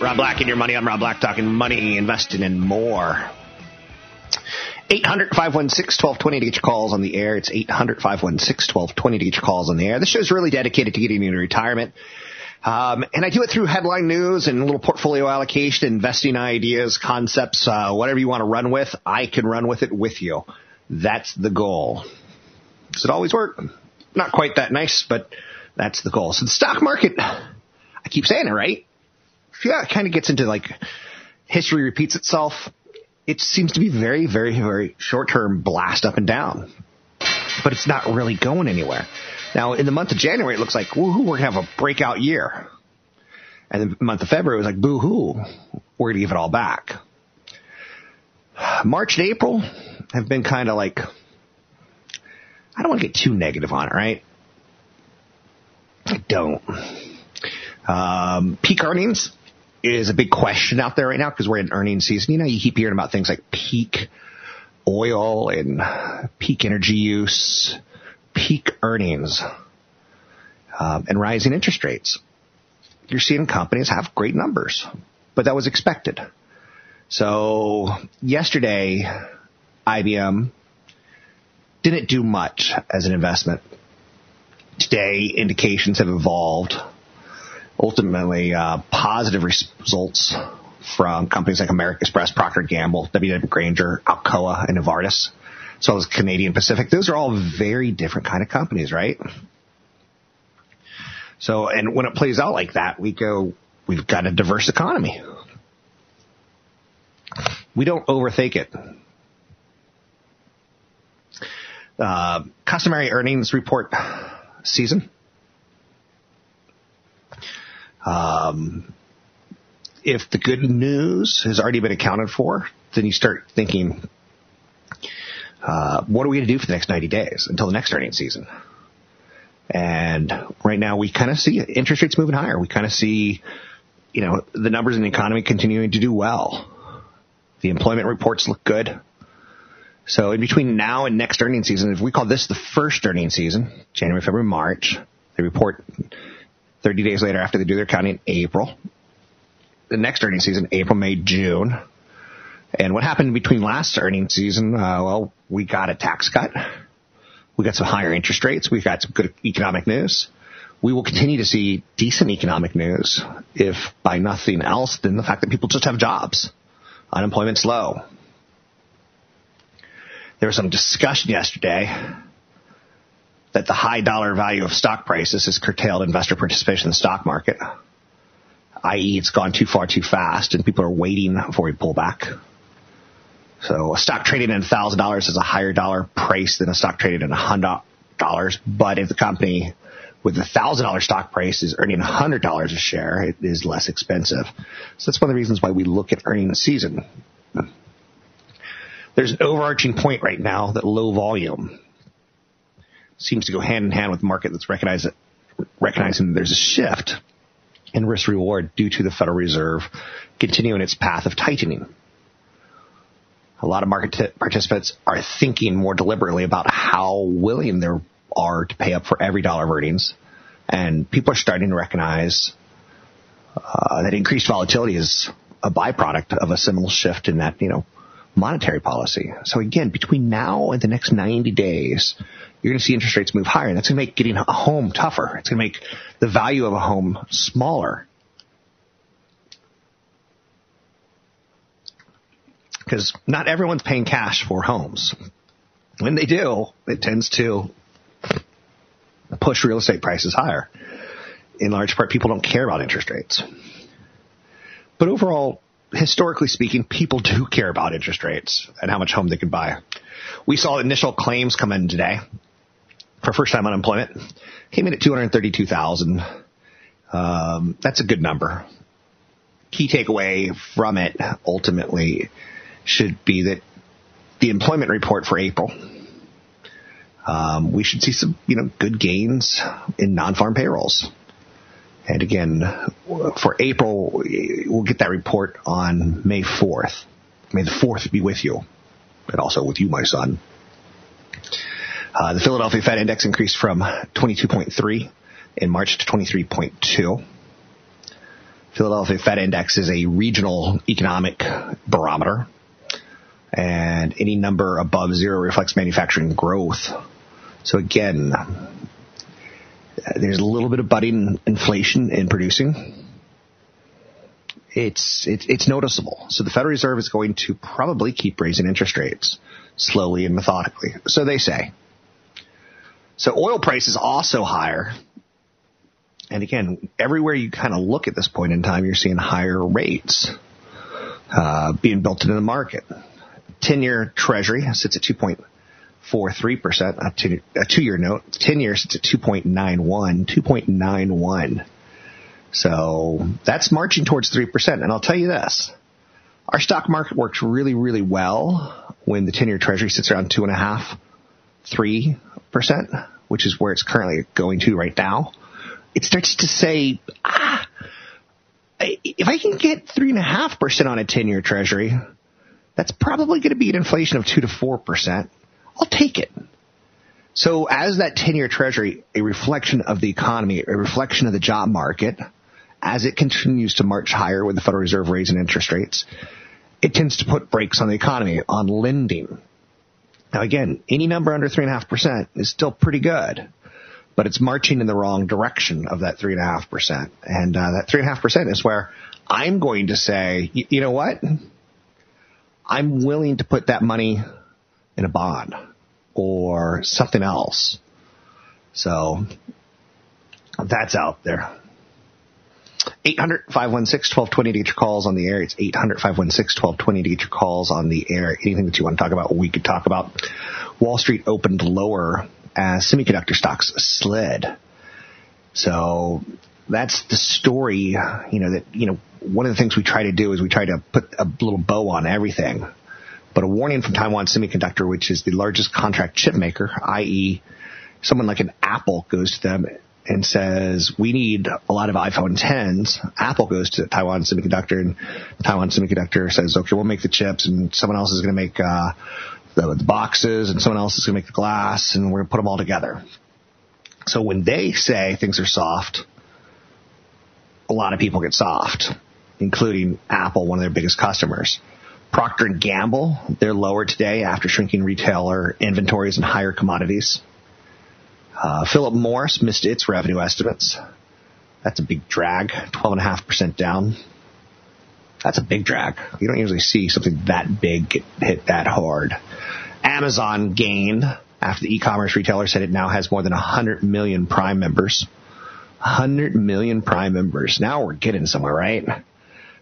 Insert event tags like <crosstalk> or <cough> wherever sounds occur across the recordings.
Rob Black and your money. I'm Rob Black talking money, investing, and more. 800 516 1220 to get your calls on the air. It's 800 516 1220 to get your calls on the air. This show is really dedicated to getting you to retirement. Um, and I do it through headline news and a little portfolio allocation, investing ideas, concepts, uh, whatever you want to run with. I can run with it with you. That's the goal. Does it always work? Not quite that nice, but that's the goal. So the stock market, I keep saying it, right? Yeah, it kind of gets into like history repeats itself. It seems to be very, very, very short term blast up and down, but it's not really going anywhere. Now, in the month of January, it looks like, woohoo, we're going to have a breakout year. And the month of February, was like, boo hoo, we're going to give it all back. March and April have been kind of like, I don't want to get too negative on it, right? I don't. Um, peak earnings is a big question out there right now because we're in earnings season. You know, you keep hearing about things like peak oil and peak energy use, peak earnings, um, and rising interest rates. You're seeing companies have great numbers, but that was expected. So yesterday, IBM didn't do much as an investment. Today, indications have evolved ultimately uh, positive results from companies like American Express, Procter Gamble, WW Grainger, Alcoa, and Novartis, as well as Canadian Pacific. Those are all very different kind of companies, right? So, and when it plays out like that, we go, we've got a diverse economy. We don't overthink it. Uh, customary earnings report season. Um, if the good news has already been accounted for, then you start thinking, uh, what are we going to do for the next 90 days until the next earnings season? And right now we kind of see interest rates moving higher. We kind of see, you know, the numbers in the economy continuing to do well. The employment reports look good. So in between now and next earnings season, if we call this the first earnings season, January, February, March, they report 30 days later after they do their counting, in April. The next earnings season, April, May, June. And what happened between last earnings season? Uh, well, we got a tax cut. We got some higher interest rates. We've got some good economic news. We will continue to see decent economic news if by nothing else than the fact that people just have jobs. Unemployment's low. There was some discussion yesterday that the high dollar value of stock prices has curtailed investor participation in the stock market, i.e., it's gone too far too fast and people are waiting for a pullback. So a stock trading at $1,000 is a higher dollar price than a stock trading at $100. But if the company with a $1,000 stock price is earning $100 a share, it is less expensive. So that's one of the reasons why we look at earnings season. There's an overarching point right now that low volume seems to go hand in hand with market that's recognizing there's a shift in risk reward due to the Federal Reserve continuing its path of tightening. A lot of market t- participants are thinking more deliberately about how willing they are to pay up for every dollar of earnings. And people are starting to recognize uh, that increased volatility is a byproduct of a similar shift in that, you know, monetary policy. So again, between now and the next 90 days, you're going to see interest rates move higher. And that's going to make getting a home tougher. It's going to make the value of a home smaller. Because not everyone's paying cash for homes. When they do, it tends to push real estate prices higher. In large part, people don't care about interest rates. But overall, historically speaking, people do care about interest rates and how much home they can buy. We saw initial claims come in today for first time unemployment. Came in at 232,000. Um, that's a good number. Key takeaway from it ultimately should be that the employment report for April, um, we should see some, you know, good gains in non-farm payrolls. And again, for April, we'll get that report on May 4th. May the 4th be with you, and also with you, my son. Uh, the Philadelphia Fed Index increased from 22.3 in March to 23.2. Philadelphia Fed Index is a regional economic barometer, and any number above zero reflects manufacturing growth. So again, there's a little bit of budding inflation in producing. It's, it's, it's noticeable. So the Federal Reserve is going to probably keep raising interest rates slowly and methodically. So they say. So oil price is also higher. And again, everywhere you kind of look at this point in time, you're seeing higher rates uh, being built into the market. 10-year Treasury sits at 2.5 0.43%, a two, a two year note. 10 years, it's at 2.91, 2.91. So that's marching towards 3%. And I'll tell you this, our stock market works really, really well when the 10 year treasury sits around two and a half, three percent, which is where it's currently going to right now. It starts to say, ah, if I can get three and a half percent on a 10 year treasury, that's probably going to be an inflation of two to four percent. I'll take it. So as that 10 year treasury, a reflection of the economy, a reflection of the job market, as it continues to march higher with the Federal Reserve raising interest rates, it tends to put brakes on the economy, on lending. Now again, any number under 3.5% is still pretty good, but it's marching in the wrong direction of that 3.5%. And uh, that 3.5% is where I'm going to say, you know what? I'm willing to put that money in a bond or something else. So that's out there. 800-516-1220 to get your calls on the air. It's 800-516-1220 to get your calls on the air. Anything that you want to talk about, we could talk about. Wall Street opened lower as semiconductor stocks slid. So that's the story, you know, that, you know, one of the things we try to do is we try to put a little bow on everything but a warning from Taiwan Semiconductor, which is the largest contract chip maker, i.e., someone like an Apple goes to them and says, we need a lot of iPhone 10s. Apple goes to Taiwan Semiconductor and Taiwan Semiconductor says, okay, we'll make the chips and someone else is going to make, uh, the, the boxes and someone else is going to make the glass and we're going to put them all together. So when they say things are soft, a lot of people get soft, including Apple, one of their biggest customers. Procter Gamble, they're lower today after shrinking retailer inventories and higher commodities. Uh, Philip Morris missed its revenue estimates. That's a big drag, 12.5% down. That's a big drag. You don't usually see something that big get hit that hard. Amazon gained after the e-commerce retailer said it now has more than 100 million Prime members. 100 million Prime members. Now we're getting somewhere, right?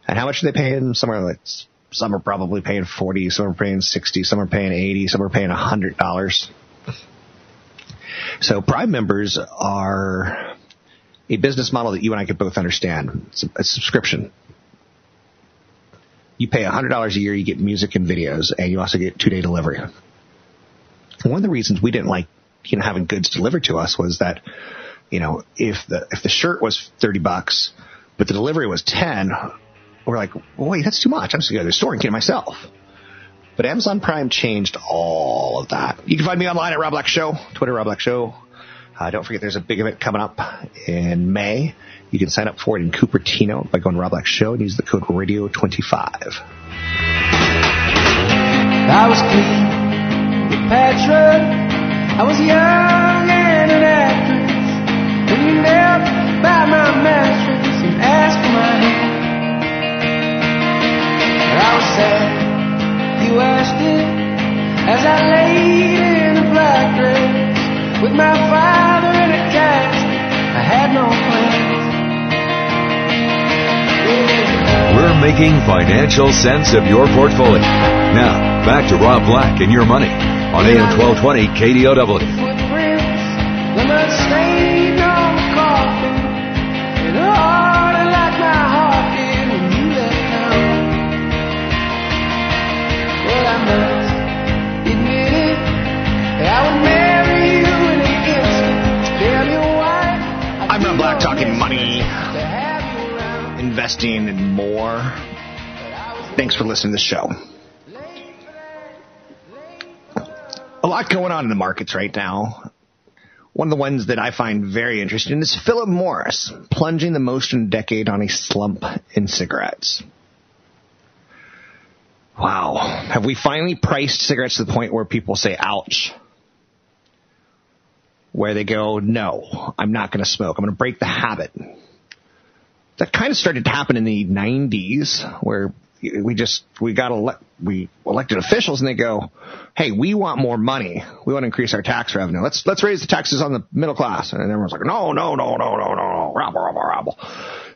And how much are they paying? Somewhere like some are probably paying 40, some are paying 60, some are paying 80, some are paying $100. So Prime members are a business model that you and I could both understand. It's a, a subscription. You pay $100 a year, you get music and videos, and you also get two day delivery. One of the reasons we didn't like, you know, having goods delivered to us was that, you know, if the, if the shirt was 30 bucks, but the delivery was 10, we're like, well, wait, that's too much. I'm just going to go to the store and get it myself. But Amazon Prime changed all of that. You can find me online at Rob Black Show, Twitter Rob Black Show. Uh, don't forget there's a big event coming up in May. You can sign up for it in Cupertino by going to Rob Black Show and use the code Radio25. I was clean. I was young and an actress. And you knelt I was sad, you asked it, as I laid in a black dress with my father in a casket. I had no plans. We're making financial sense of your portfolio. Now, back to Rob Black and your money on AM 1220 KDOW. Investing and more. Thanks for listening to the show. A lot going on in the markets right now. One of the ones that I find very interesting is Philip Morris plunging the most in a decade on a slump in cigarettes. Wow. Have we finally priced cigarettes to the point where people say, ouch? Where they go, no, I'm not going to smoke. I'm going to break the habit that kind of started to happen in the 90s where we just we got ele- we elected officials and they go hey we want more money we want to increase our tax revenue let's let's raise the taxes on the middle class and everyone's like no no no no no no no rabble rabble rabble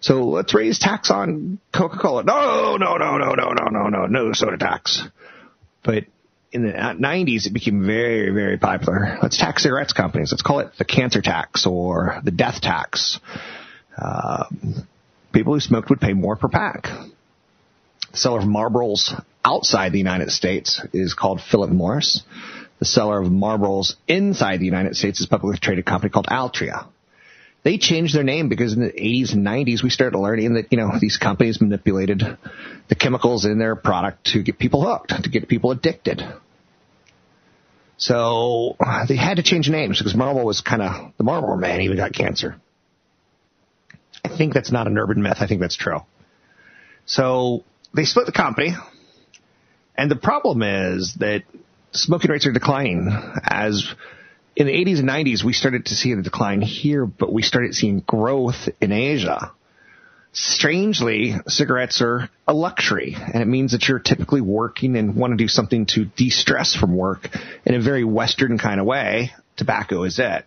so let's raise tax on coca-cola no no no no no no no no no soda tax but in the 90s it became very very popular let's tax cigarettes companies let's call it the cancer tax or the death tax um, people who smoked would pay more per pack. The seller of Marlboros outside the United States is called Philip Morris. The seller of Marlboros inside the United States is a publicly traded company called Altria. They changed their name because in the 80s and 90s we started learning that, you know, these companies manipulated the chemicals in their product to get people hooked, to get people addicted. So they had to change names because Marlboro was kind of, the Marlboro man even got cancer. Think that's not an urban myth. I think that's true. So they split the company. And the problem is that smoking rates are declining as in the 80s and 90s, we started to see a decline here, but we started seeing growth in Asia. Strangely, cigarettes are a luxury, and it means that you're typically working and want to do something to de-stress from work in a very Western kind of way. Tobacco is it.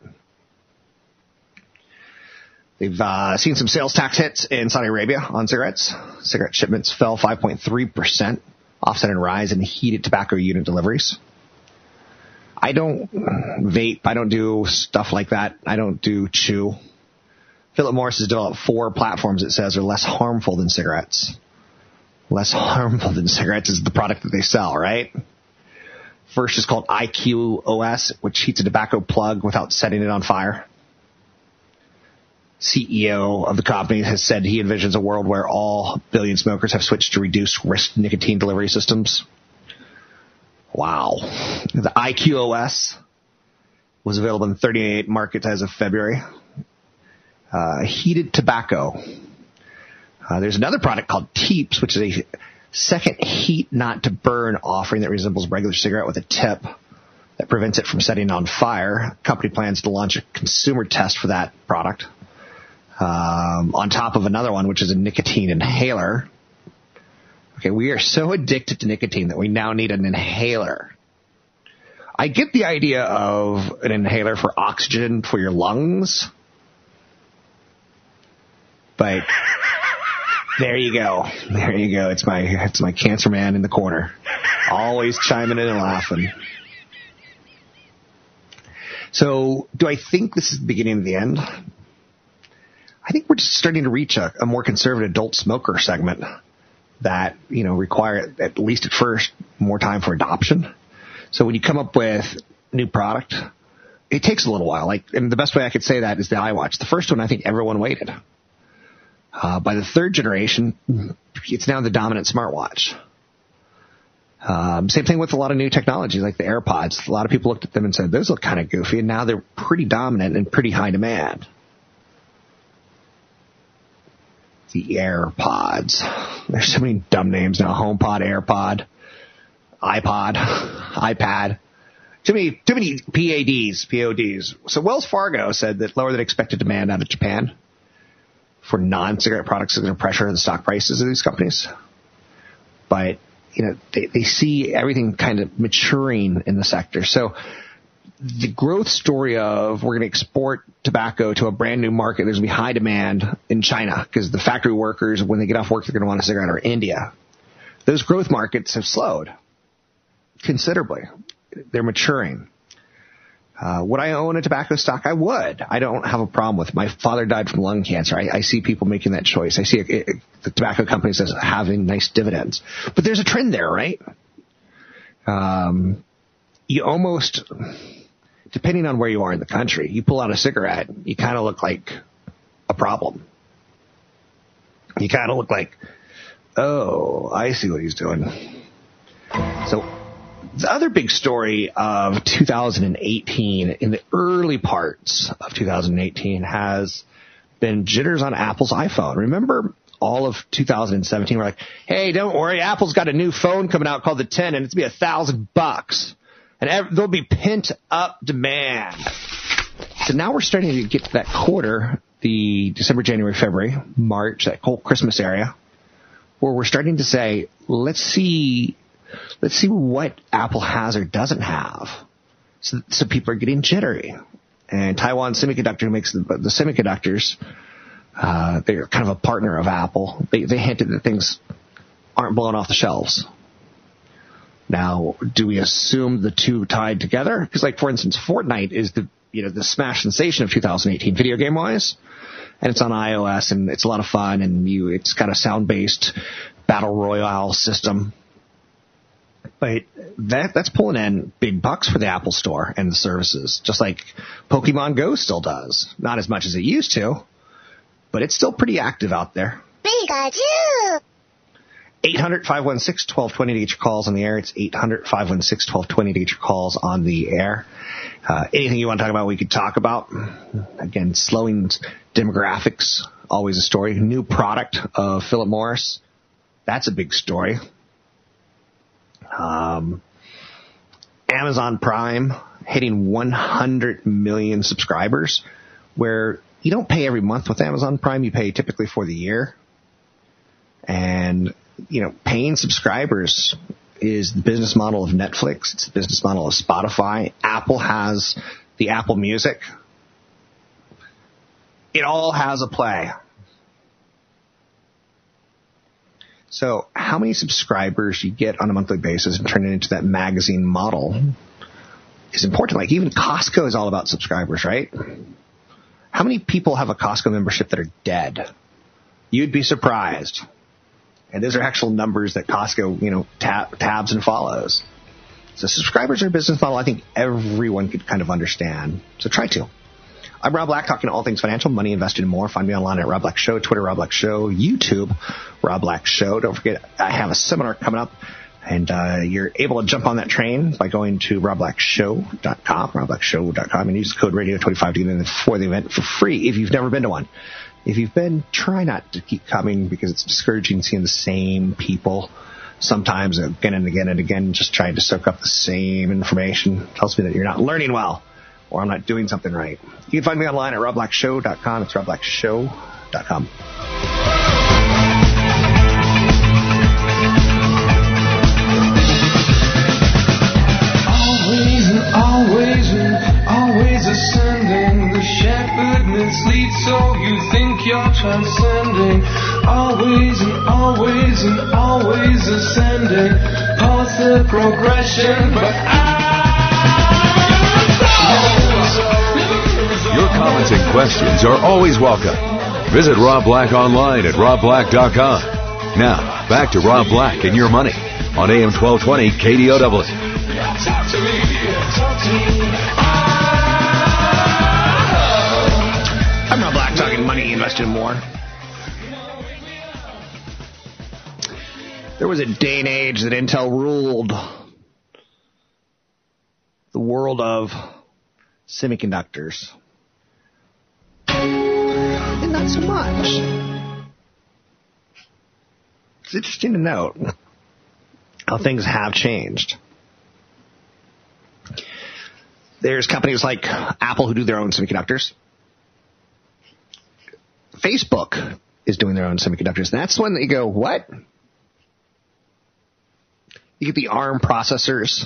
They've uh, seen some sales tax hits in Saudi Arabia on cigarettes. Cigarette shipments fell 5.3%, offsetting rise in heated tobacco unit deliveries. I don't vape. I don't do stuff like that. I don't do chew. Philip Morris has developed four platforms it says are less harmful than cigarettes. Less <laughs> harmful than cigarettes is the product that they sell, right? First is called IQOS, which heats a tobacco plug without setting it on fire. CEO of the company has said he envisions a world where all billion smokers have switched to reduced risk nicotine delivery systems. Wow. The IQOS was available in 38 markets as of February. Uh, heated tobacco. Uh, there's another product called Teeps, which is a second heat not to burn offering that resembles regular cigarette with a tip that prevents it from setting on fire. Company plans to launch a consumer test for that product um, on top of another one, which is a nicotine inhaler. Okay, we are so addicted to nicotine that we now need an inhaler. I get the idea of an inhaler for oxygen for your lungs, but there you go. There you go. It's my it's my cancer man in the corner, always chiming in and laughing. So, do I think this is the beginning of the end? I think we're just starting to reach a, a more conservative adult smoker segment that, you know, require at least at first more time for adoption. So when you come up with new product, it takes a little while. Like, and the best way I could say that is the iWatch. The first one, I think everyone waited. Uh, by the third generation, it's now the dominant smartwatch. Um, same thing with a lot of new technologies like the AirPods. A lot of people looked at them and said, those look kind of goofy, and now they're pretty dominant and pretty high demand. The AirPods. There's so many dumb names now. HomePod, AirPod, iPod, <laughs> iPad. Too many, too many PADs, PODs. So Wells Fargo said that lower than expected demand out of Japan for non-cigarette products is going to pressure the stock prices of these companies. But, you know, they, they see everything kind of maturing in the sector. So the growth story of we're going to export tobacco to a brand new market, there's going to be high demand in China because the factory workers, when they get off work, they're going to want a cigarette or India. Those growth markets have slowed considerably. They're maturing. Uh, would I own a tobacco stock? I would. I don't have a problem with. It. My father died from lung cancer. I, I see people making that choice. I see it, it, the tobacco companies as having nice dividends, but there's a trend there, right? Um, you almost, depending on where you are in the country, you pull out a cigarette, you kind of look like a problem. You kind of look like, oh, I see what he's doing. So the other big story of 2018 in the early parts of 2018 has been jitters on Apple's iPhone. Remember all of 2017 we're like, hey, don't worry, Apple's got a new phone coming out called the 10 and it's gonna be a thousand bucks. And there'll be pent up demand. So now we're starting to get to that quarter, the December, January, February, March, that whole Christmas area, where we're starting to say, let's see let's see what Apple has or doesn't have. So, so people are getting jittery. And Taiwan Semiconductor, makes the, the semiconductors, uh, they're kind of a partner of Apple. They, they hinted that things aren't blowing off the shelves. Now, do we assume the two tied together? Because, like, for instance, Fortnite is the you know the smash sensation of 2018 video game wise, and it's on iOS and it's a lot of fun and you it's got a sound based battle royale system but that that's pulling in big bucks for the Apple Store and the services, just like Pokemon Go still does. Not as much as it used to, but it's still pretty active out there. Pikachu! 800-516-1220 to get your calls on the air. It's 800-516-1220 to get your calls on the air. Uh, anything you want to talk about, we could talk about. Again, slowing demographics, always a story. New product of Philip Morris. That's a big story. Um, Amazon Prime hitting 100 million subscribers, where you don't pay every month with Amazon Prime, you pay typically for the year. And, you know, paying subscribers is the business model of Netflix. It's the business model of Spotify. Apple has the Apple Music. It all has a play. So how many subscribers you get on a monthly basis and turn it into that magazine model is important. Like even Costco is all about subscribers, right? How many people have a Costco membership that are dead? You'd be surprised. And those are actual numbers that Costco, you know, tab, tabs and follows. So subscribers are a business model I think everyone could kind of understand. So try to. I'm Rob Black, talking all things financial, money, investing, and more. Find me online at Rob Black Show, Twitter, Rob Black Show, YouTube, Rob Black Show. Don't forget, I have a seminar coming up, and uh, you're able to jump on that train by going to robblackshow.com, robblackshow.com, and use code radio25 to get in for the event for free if you've never been to one. If you've been, try not to keep coming because it's discouraging seeing the same people sometimes again and again and again, just trying to soak up the same information. Tells me that you're not learning well or I'm not doing something right. You can find me online at robblackshow.com. It's robblackshow.com. Always and always and always ascending. Past the progression, but I. Your comments and questions are always welcome. Visit Rob Black online at robblack.com. Now, Back to Rob Black and your money on AM 1220 KDOW. Talk to me, talk to me. I'm Rob Black talking money, investing more. There was a day and age that Intel ruled the world of semiconductors. And not so much. It's interesting to note how things have changed. There's companies like Apple who do their own semiconductors. Facebook is doing their own semiconductors. And that's when you go, what? You get the ARM processors.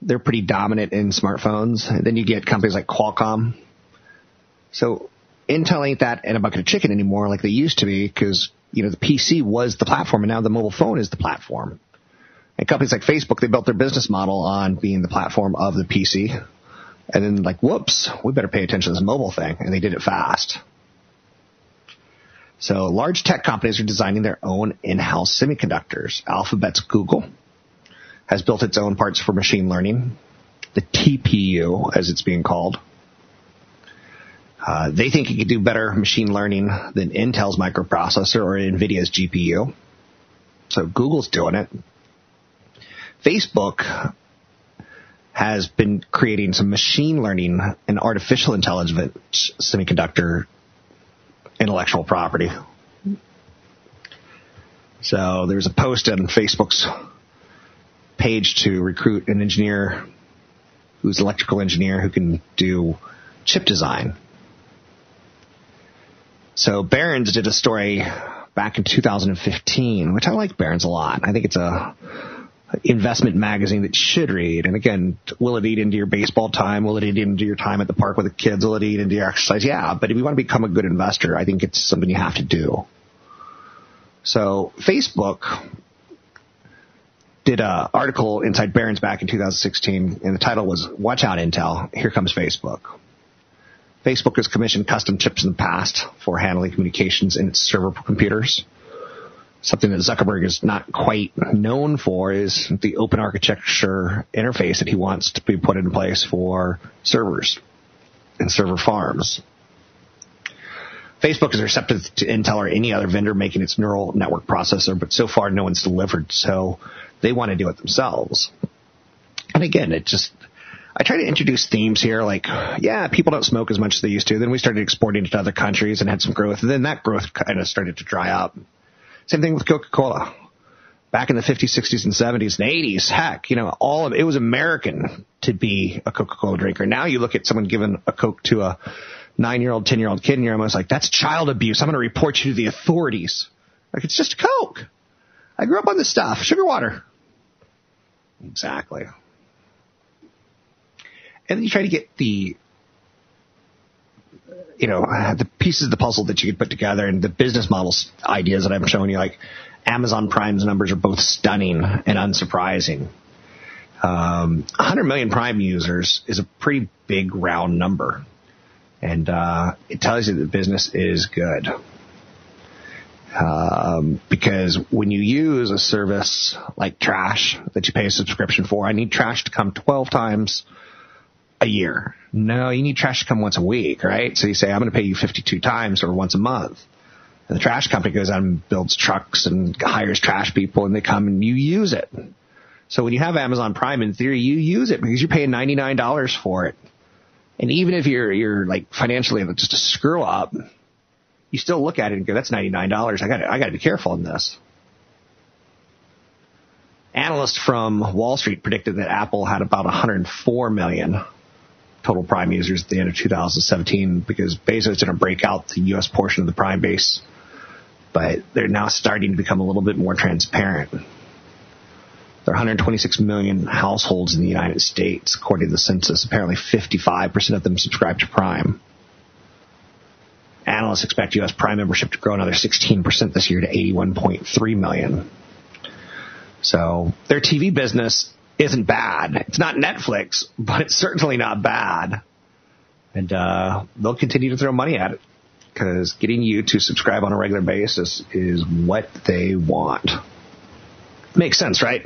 They're pretty dominant in smartphones. And then you get companies like Qualcomm. So Intel ain't that in a bucket of chicken anymore like they used to be because, you know, the PC was the platform and now the mobile phone is the platform. And companies like Facebook, they built their business model on being the platform of the PC. And then like, whoops, we better pay attention to this mobile thing. And they did it fast. So large tech companies are designing their own in-house semiconductors. Alphabet's Google has built its own parts for machine learning. The TPU, as it's being called. Uh, they think it could do better machine learning than Intel's microprocessor or NVIDIA's GPU. So Google's doing it. Facebook has been creating some machine learning and artificial intelligence semiconductor intellectual property. So there's a post on Facebook's page to recruit an engineer who's an electrical engineer who can do chip design. So Barron's did a story back in 2015, which I like Barron's a lot. I think it's a investment magazine that should read. And again, will it eat into your baseball time? Will it eat into your time at the park with the kids? Will it eat into your exercise? Yeah, but if you want to become a good investor, I think it's something you have to do. So Facebook did an article inside Barron's back in 2016, and the title was "Watch Out, Intel! Here Comes Facebook." Facebook has commissioned custom chips in the past for handling communications in its server computers something that Zuckerberg is not quite known for is the open architecture interface that he wants to be put in place for servers and server farms. Facebook is receptive to Intel or any other vendor making its neural network processor, but so far no one's delivered, so they want to do it themselves. And again, it just, I try to introduce themes here like, yeah, people don't smoke as much as they used to. Then we started exporting to other countries and had some growth. And then that growth kind of started to dry up. Same thing with Coca-Cola. Back in the 50s, 60s, and 70s and 80s, heck, you know, all of it was American to be a Coca-Cola drinker. Now you look at someone giving a Coke to a nine-year-old, ten-year-old kid, and you're almost like, that's child abuse. I'm going to report you to the authorities. Like, it's just Coke. I grew up on this stuff. Sugar water. Exactly. And then you try to get the you know, the pieces of the puzzle that you could put together and the business models ideas that I'm showing you, like Amazon Prime's numbers are both stunning and unsurprising. Um, 100 million Prime users is a pretty big round number. And, uh, it tells you that business is good. Um, because when you use a service like trash that you pay a subscription for, I need trash to come 12 times a year. No, you need trash to come once a week, right? So you say, I'm going to pay you 52 times or once a month. And the trash company goes out and builds trucks and hires trash people and they come and you use it. So when you have Amazon Prime, in theory, you use it because you're paying $99 for it. And even if you're, you're like financially just a screw up, you still look at it and go, that's $99. I got I got to be careful in this. Analysts from Wall Street predicted that Apple had about 104 million total Prime users at the end of 2017 because Bezos didn't break out the U.S. portion of the Prime base, but they're now starting to become a little bit more transparent. There are 126 million households in the United States, according to the census. Apparently, 55% of them subscribe to Prime. Analysts expect U.S. Prime membership to grow another 16% this year to 81.3 million. So their TV business isn't bad. It's not Netflix, but it's certainly not bad. And uh, they'll continue to throw money at it because getting you to subscribe on a regular basis is what they want. Makes sense, right?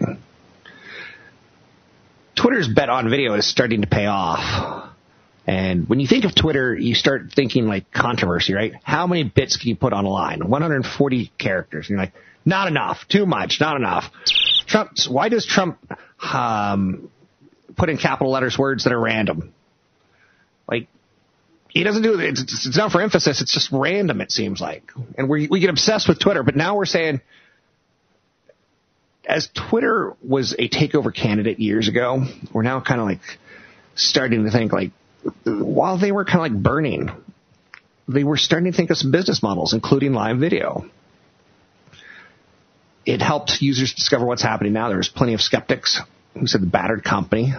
Twitter's bet on video is starting to pay off. And when you think of Twitter, you start thinking like controversy, right? How many bits can you put on a line? 140 characters. And you're like, not enough, too much, not enough. Trump, why does Trump um, put in capital letters words that are random? Like, he doesn't do it. It's, it's not for emphasis. It's just random, it seems like. And we, we get obsessed with Twitter, but now we're saying, as Twitter was a takeover candidate years ago, we're now kind of like starting to think like, while they were kind of like burning, they were starting to think of some business models, including live video. It helped users discover what's happening now. There was plenty of skeptics who said the battered company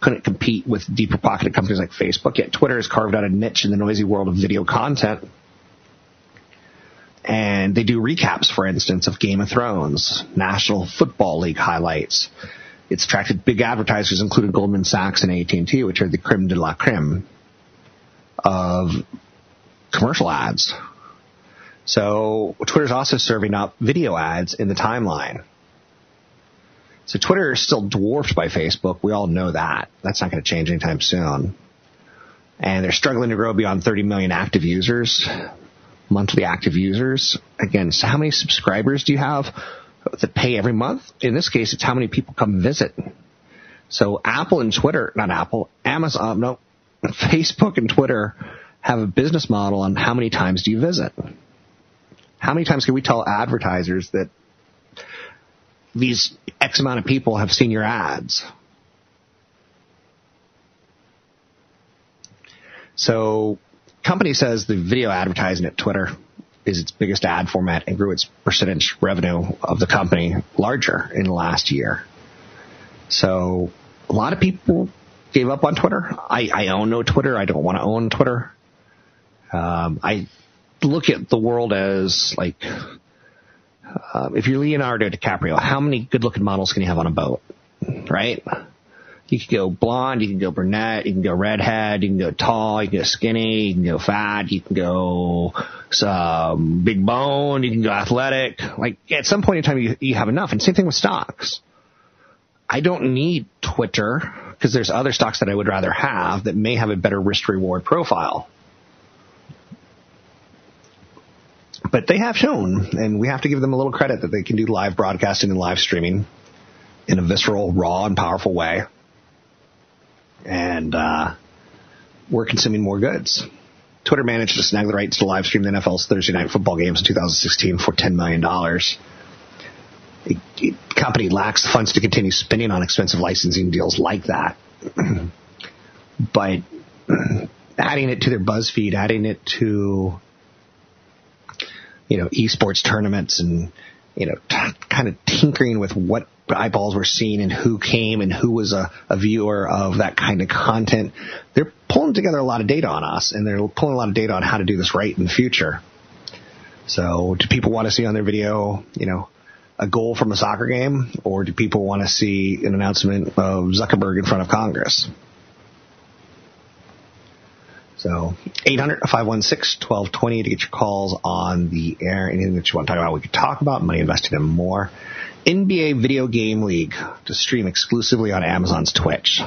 couldn't compete with deeper pocketed companies like Facebook. Yet Twitter has carved out a niche in the noisy world of video content. And they do recaps, for instance, of Game of Thrones, National Football League highlights, it's attracted big advertisers, including Goldman Sachs and AT&T, which are the creme de la creme of commercial ads. So Twitter's also serving up video ads in the timeline. So Twitter is still dwarfed by Facebook. We all know that. That's not going to change anytime soon. And they're struggling to grow beyond 30 million active users, monthly active users. Again, so how many subscribers do you have? that pay every month. In this case, it's how many people come visit. So Apple and Twitter, not Apple, Amazon, no, <laughs> Facebook and Twitter have a business model on how many times do you visit. How many times can we tell advertisers that these X amount of people have seen your ads? So company says the video advertising at Twitter is its biggest ad format and grew its percentage revenue of the company larger in the last year. So a lot of people gave up on Twitter. I, I own no Twitter. I don't want to own Twitter. Um, I look at the world as like, uh, if you're Leonardo DiCaprio, how many good looking models can you have on a boat? Right? You can go blonde, you can go brunette, you can go redhead, you can go tall, you can go skinny, you can go fat, you can go some big bone, you can go athletic. Like at some point in time, you, you have enough. And same thing with stocks. I don't need Twitter because there's other stocks that I would rather have that may have a better risk reward profile. But they have shown, and we have to give them a little credit that they can do live broadcasting and live streaming in a visceral, raw, and powerful way and uh, we're consuming more goods. Twitter managed to snag the rights to live stream the NFL's Thursday night football games in 2016 for $10 million. The company lacks the funds to continue spending on expensive licensing deals like that. <clears throat> but <clears throat> adding it to their BuzzFeed, adding it to, you know, esports tournaments and, you know, t- kind of tinkering with what eyeballs were seen and who came and who was a, a viewer of that kind of content. They're pulling together a lot of data on us and they're pulling a lot of data on how to do this right in the future. So do people want to see on their video, you know, a goal from a soccer game or do people want to see an announcement of Zuckerberg in front of Congress? So 800-516-1220 to get your calls on the air. Anything that you want to talk about, we could talk about. Money invested in more. NBA Video Game League to stream exclusively on Amazon's Twitch.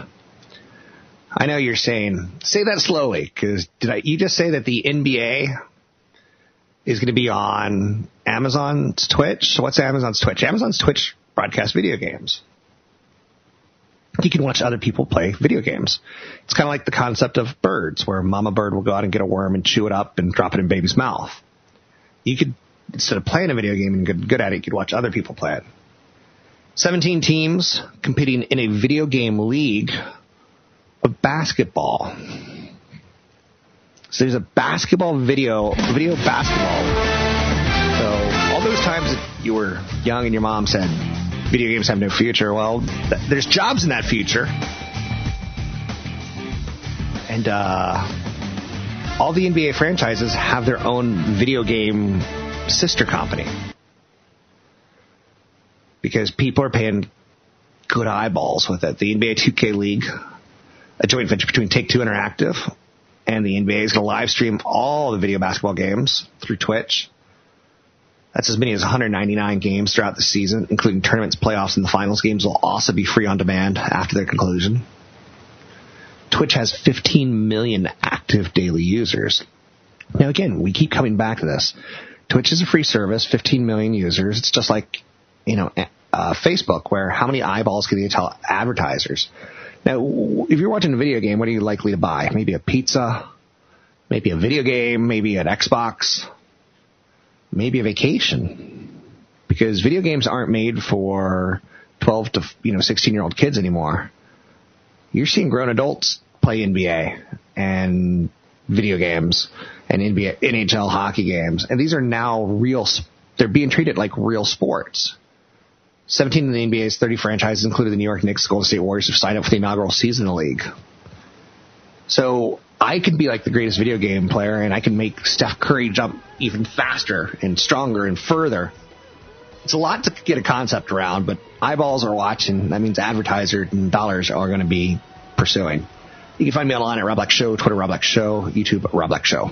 I know you're saying, say that slowly, because did I, you just say that the NBA is going to be on Amazon's Twitch? So what's Amazon's Twitch? Amazon's Twitch broadcasts video games. You can watch other people play video games. It's kind of like the concept of birds, where mama bird will go out and get a worm and chew it up and drop it in baby's mouth. You could, instead of playing a video game and get good at it, you could watch other people play it. 17 teams competing in a video game league of basketball. So there's a basketball video, video basketball. So all those times that you were young and your mom said video games have no future, well, th- there's jobs in that future. And uh, all the NBA franchises have their own video game sister company because people are paying good eyeballs with it. The NBA 2K League, a joint venture between Take Two Interactive And the NBA is going to live stream all the video basketball games through Twitch. That's as many as 199 games throughout the season, including tournaments, playoffs, and the finals games will also be free on demand after their conclusion. Twitch has 15 million active daily users. Now again, we keep coming back to this. Twitch is a free service, 15 million users. It's just like, you know, uh, Facebook, where how many eyeballs can you tell advertisers? Now, if you're watching a video game, what are you likely to buy? Maybe a pizza, maybe a video game, maybe an Xbox, maybe a vacation. Because video games aren't made for 12 to, you know, 16 year old kids anymore. You're seeing grown adults play NBA and video games and NBA, NHL hockey games. And these are now real, they're being treated like real sports. 17 of the NBA's 30 franchises, including the New York Knicks, Golden State Warriors, have signed up for the inaugural season of the league. So I could be like the greatest video game player, and I can make Steph Curry jump even faster and stronger and further. It's a lot to get a concept around, but eyeballs are watching. That means advertisers and dollars are going to be pursuing. You can find me online at Rob Black Show, Twitter Rob Black Show, YouTube Rob Black Show.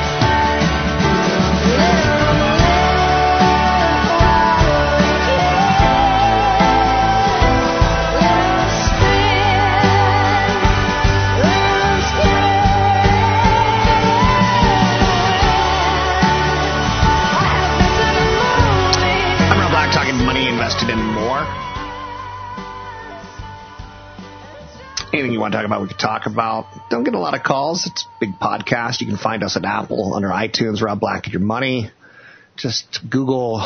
Want to talk about, we could talk about. Don't get a lot of calls. It's a big podcast. You can find us at Apple under iTunes, Rob Black and Your Money. Just Google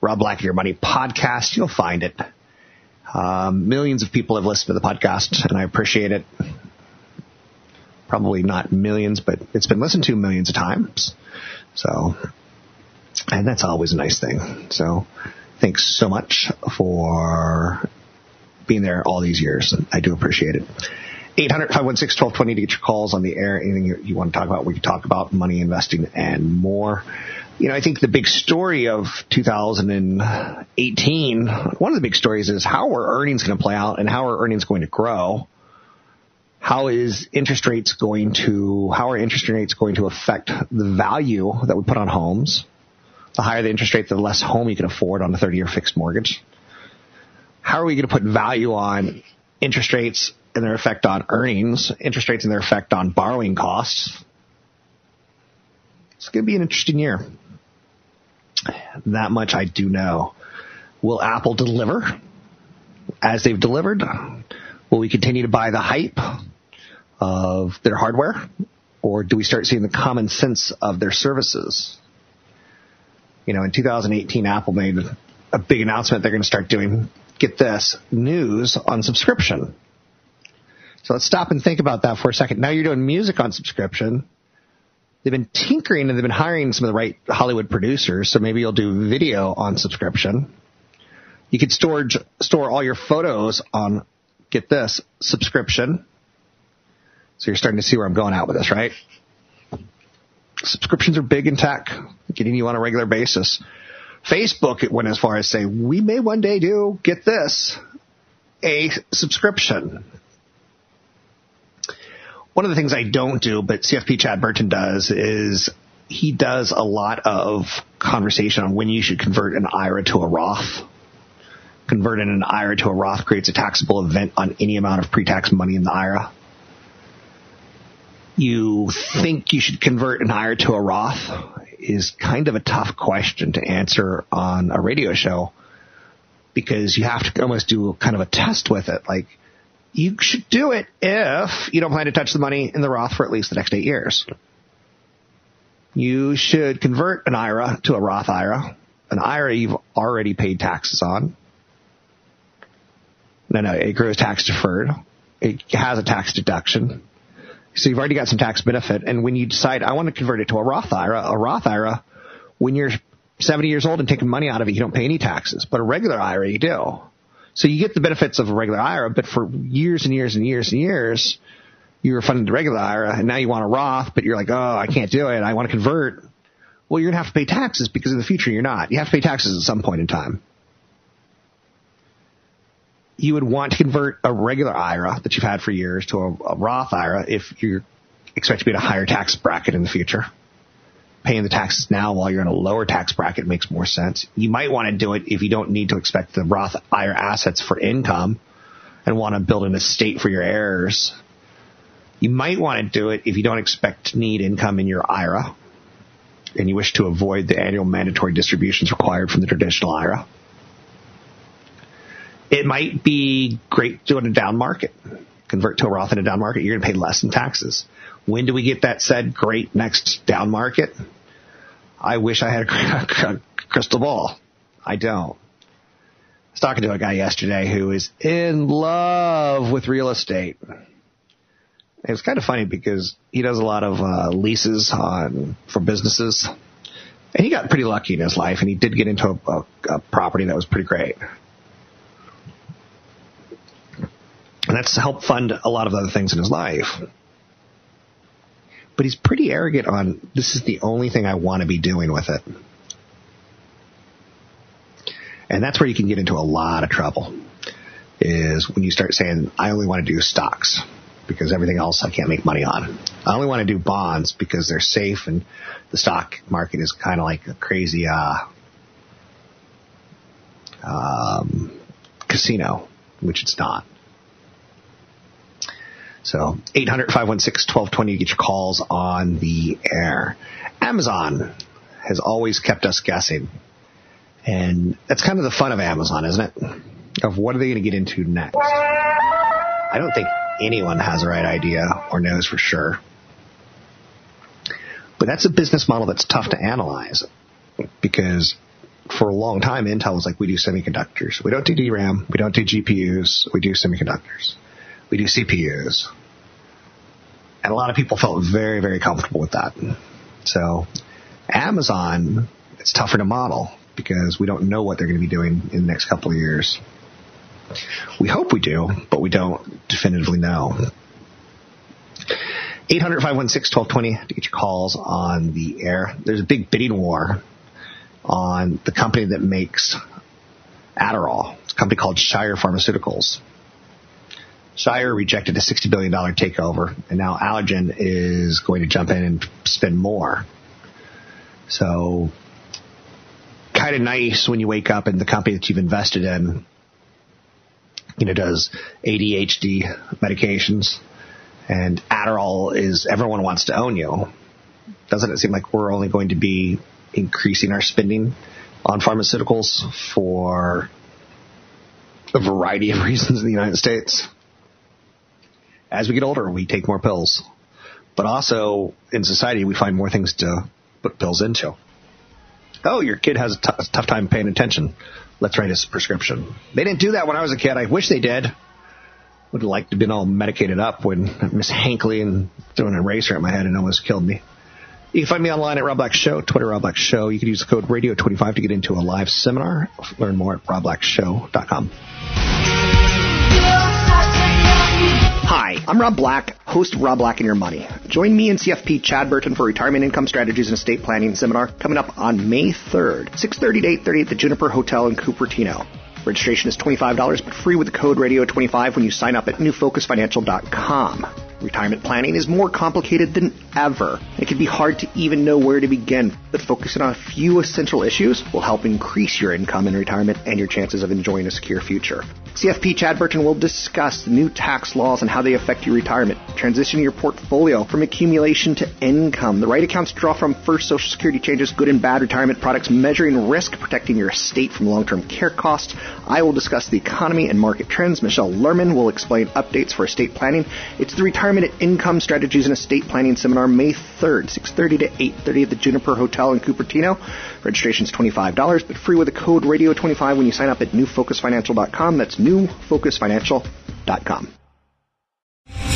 Rob Black and Your Money podcast. You'll find it. Um, millions of people have listened to the podcast, and I appreciate it. Probably not millions, but it's been listened to millions of times. So, and that's always a nice thing. So, thanks so much for being there all these years. I do appreciate it. 800-516-1220 to get your calls on the air. Anything you, you want to talk about, we can talk about money investing and more. You know, I think the big story of 2018, one of the big stories is how are earnings going to play out and how are earnings going to grow? How is interest rates going to, how are interest rates going to affect the value that we put on homes? The higher the interest rate, the less home you can afford on a 30 year fixed mortgage. How are we going to put value on interest rates and their effect on earnings, interest rates and their effect on borrowing costs? It's going to be an interesting year. That much I do know. Will Apple deliver as they've delivered? Will we continue to buy the hype of their hardware? Or do we start seeing the common sense of their services? You know, in 2018, Apple made a big announcement they're going to start doing, get this, news on subscription. So let's stop and think about that for a second. Now you're doing music on subscription. They've been tinkering and they've been hiring some of the right Hollywood producers, so maybe you'll do video on subscription. You could storage, store all your photos on, get this, subscription. So you're starting to see where I'm going out with this, right? Subscriptions are big in tech, getting you on a regular basis. Facebook went as far as say, we may one day do, get this, a subscription. One of the things I don't do, but CFP Chad Burton does, is he does a lot of conversation on when you should convert an IRA to a Roth. Converting an IRA to a Roth creates a taxable event on any amount of pre-tax money in the IRA. You think you should convert an IRA to a Roth. Is kind of a tough question to answer on a radio show because you have to almost do kind of a test with it. Like, you should do it if you don't plan to touch the money in the Roth for at least the next eight years. You should convert an IRA to a Roth IRA. An IRA you've already paid taxes on. No, no, it grows tax deferred. It has a tax deduction. So you've already got some tax benefit. And when you decide, I want to convert it to a Roth IRA, a Roth IRA, when you're 70 years old and taking money out of it, you don't pay any taxes. But a regular IRA, you do. So you get the benefits of a regular IRA, but for years and years and years and years, you were funding the regular IRA and now you want a Roth, but you're like, oh, I can't do it. I want to convert. Well, you're going to have to pay taxes because in the future you're not. You have to pay taxes at some point in time. You would want to convert a regular IRA that you've had for years to a, a Roth IRA if you expect to be in a higher tax bracket in the future. Paying the taxes now while you're in a lower tax bracket makes more sense. You might want to do it if you don't need to expect the Roth IRA assets for income and want to build an estate for your heirs you might want to do it if you don't expect to need income in your IRA and you wish to avoid the annual mandatory distributions required from the traditional IRA. It might be great doing a down market. Convert to a Roth in a down market, you're going to pay less in taxes. When do we get that said great next down market? I wish I had a <laughs> crystal ball. I don't. I was talking to a guy yesterday who is in love with real estate. It was kind of funny because he does a lot of uh, leases on for businesses, and he got pretty lucky in his life, and he did get into a, a, a property that was pretty great. And that's helped fund a lot of other things in his life. But he's pretty arrogant on this is the only thing I want to be doing with it. And that's where you can get into a lot of trouble is when you start saying, I only want to do stocks because everything else I can't make money on. I only want to do bonds because they're safe and the stock market is kind of like a crazy uh, um, casino, which it's not. So 800-516-1220, you get your calls on the air. Amazon has always kept us guessing. And that's kind of the fun of Amazon, isn't it? Of what are they going to get into next? I don't think anyone has the right idea or knows for sure. But that's a business model that's tough to analyze because for a long time, Intel was like, we do semiconductors. We don't do DRAM. We don't do GPUs. We do semiconductors. We do CPUs. And a lot of people felt very, very comfortable with that. So Amazon, it's tougher to model because we don't know what they're going to be doing in the next couple of years. We hope we do, but we don't definitively know. 800-516-1220 to get your calls on the air. There's a big bidding war on the company that makes Adderall. It's a company called Shire Pharmaceuticals. Shire rejected a $60 billion takeover, and now Allergan is going to jump in and spend more. So, kind of nice when you wake up and the company that you've invested in you know, does ADHD medications and Adderall is everyone wants to own you. Doesn't it seem like we're only going to be increasing our spending on pharmaceuticals for a variety of <laughs> reasons in the United States? As we get older, we take more pills. But also in society, we find more things to put pills into. Oh, your kid has a, t- a tough time paying attention let's write his prescription. They didn't do that when I was a kid. I wish they did. Would have liked to have been all medicated up when Miss Hankley and threw an eraser at my head and almost killed me. You can find me online at Rob Black Show, Twitter Rob Black Show. You can use the code radio25 to get into a live seminar. Learn more at robblackshow.com. Hi, I'm Rob Black, host of Rob Black and Your Money. Join me and CFP Chad Burton for Retirement Income Strategies and Estate Planning Seminar coming up on May 3rd, 6.30 to 8.30 at the Juniper Hotel in Cupertino. Registration is $25, but free with the code RADIO25 when you sign up at newfocusfinancial.com. Retirement planning is more complicated than ever. It can be hard to even know where to begin, but focusing on a few essential issues will help increase your income in retirement and your chances of enjoying a secure future. CFP Chad Burton will discuss the new tax laws and how they affect your retirement, transitioning your portfolio from accumulation to income, the right accounts to draw from first Social Security changes, good and bad retirement products, measuring risk, protecting your estate from long-term care costs. I will discuss the economy and market trends. Michelle Lerman will explain updates for estate planning. It's the Retirement Income Strategies and Estate Planning Seminar, May 3rd, 6.30 to 8.30 at the Juniper Hotel in Cupertino. Registration is $25, but free with the code RADIO25 when you sign up at newfocusfinancial.com. That's newfocusfinancial.com.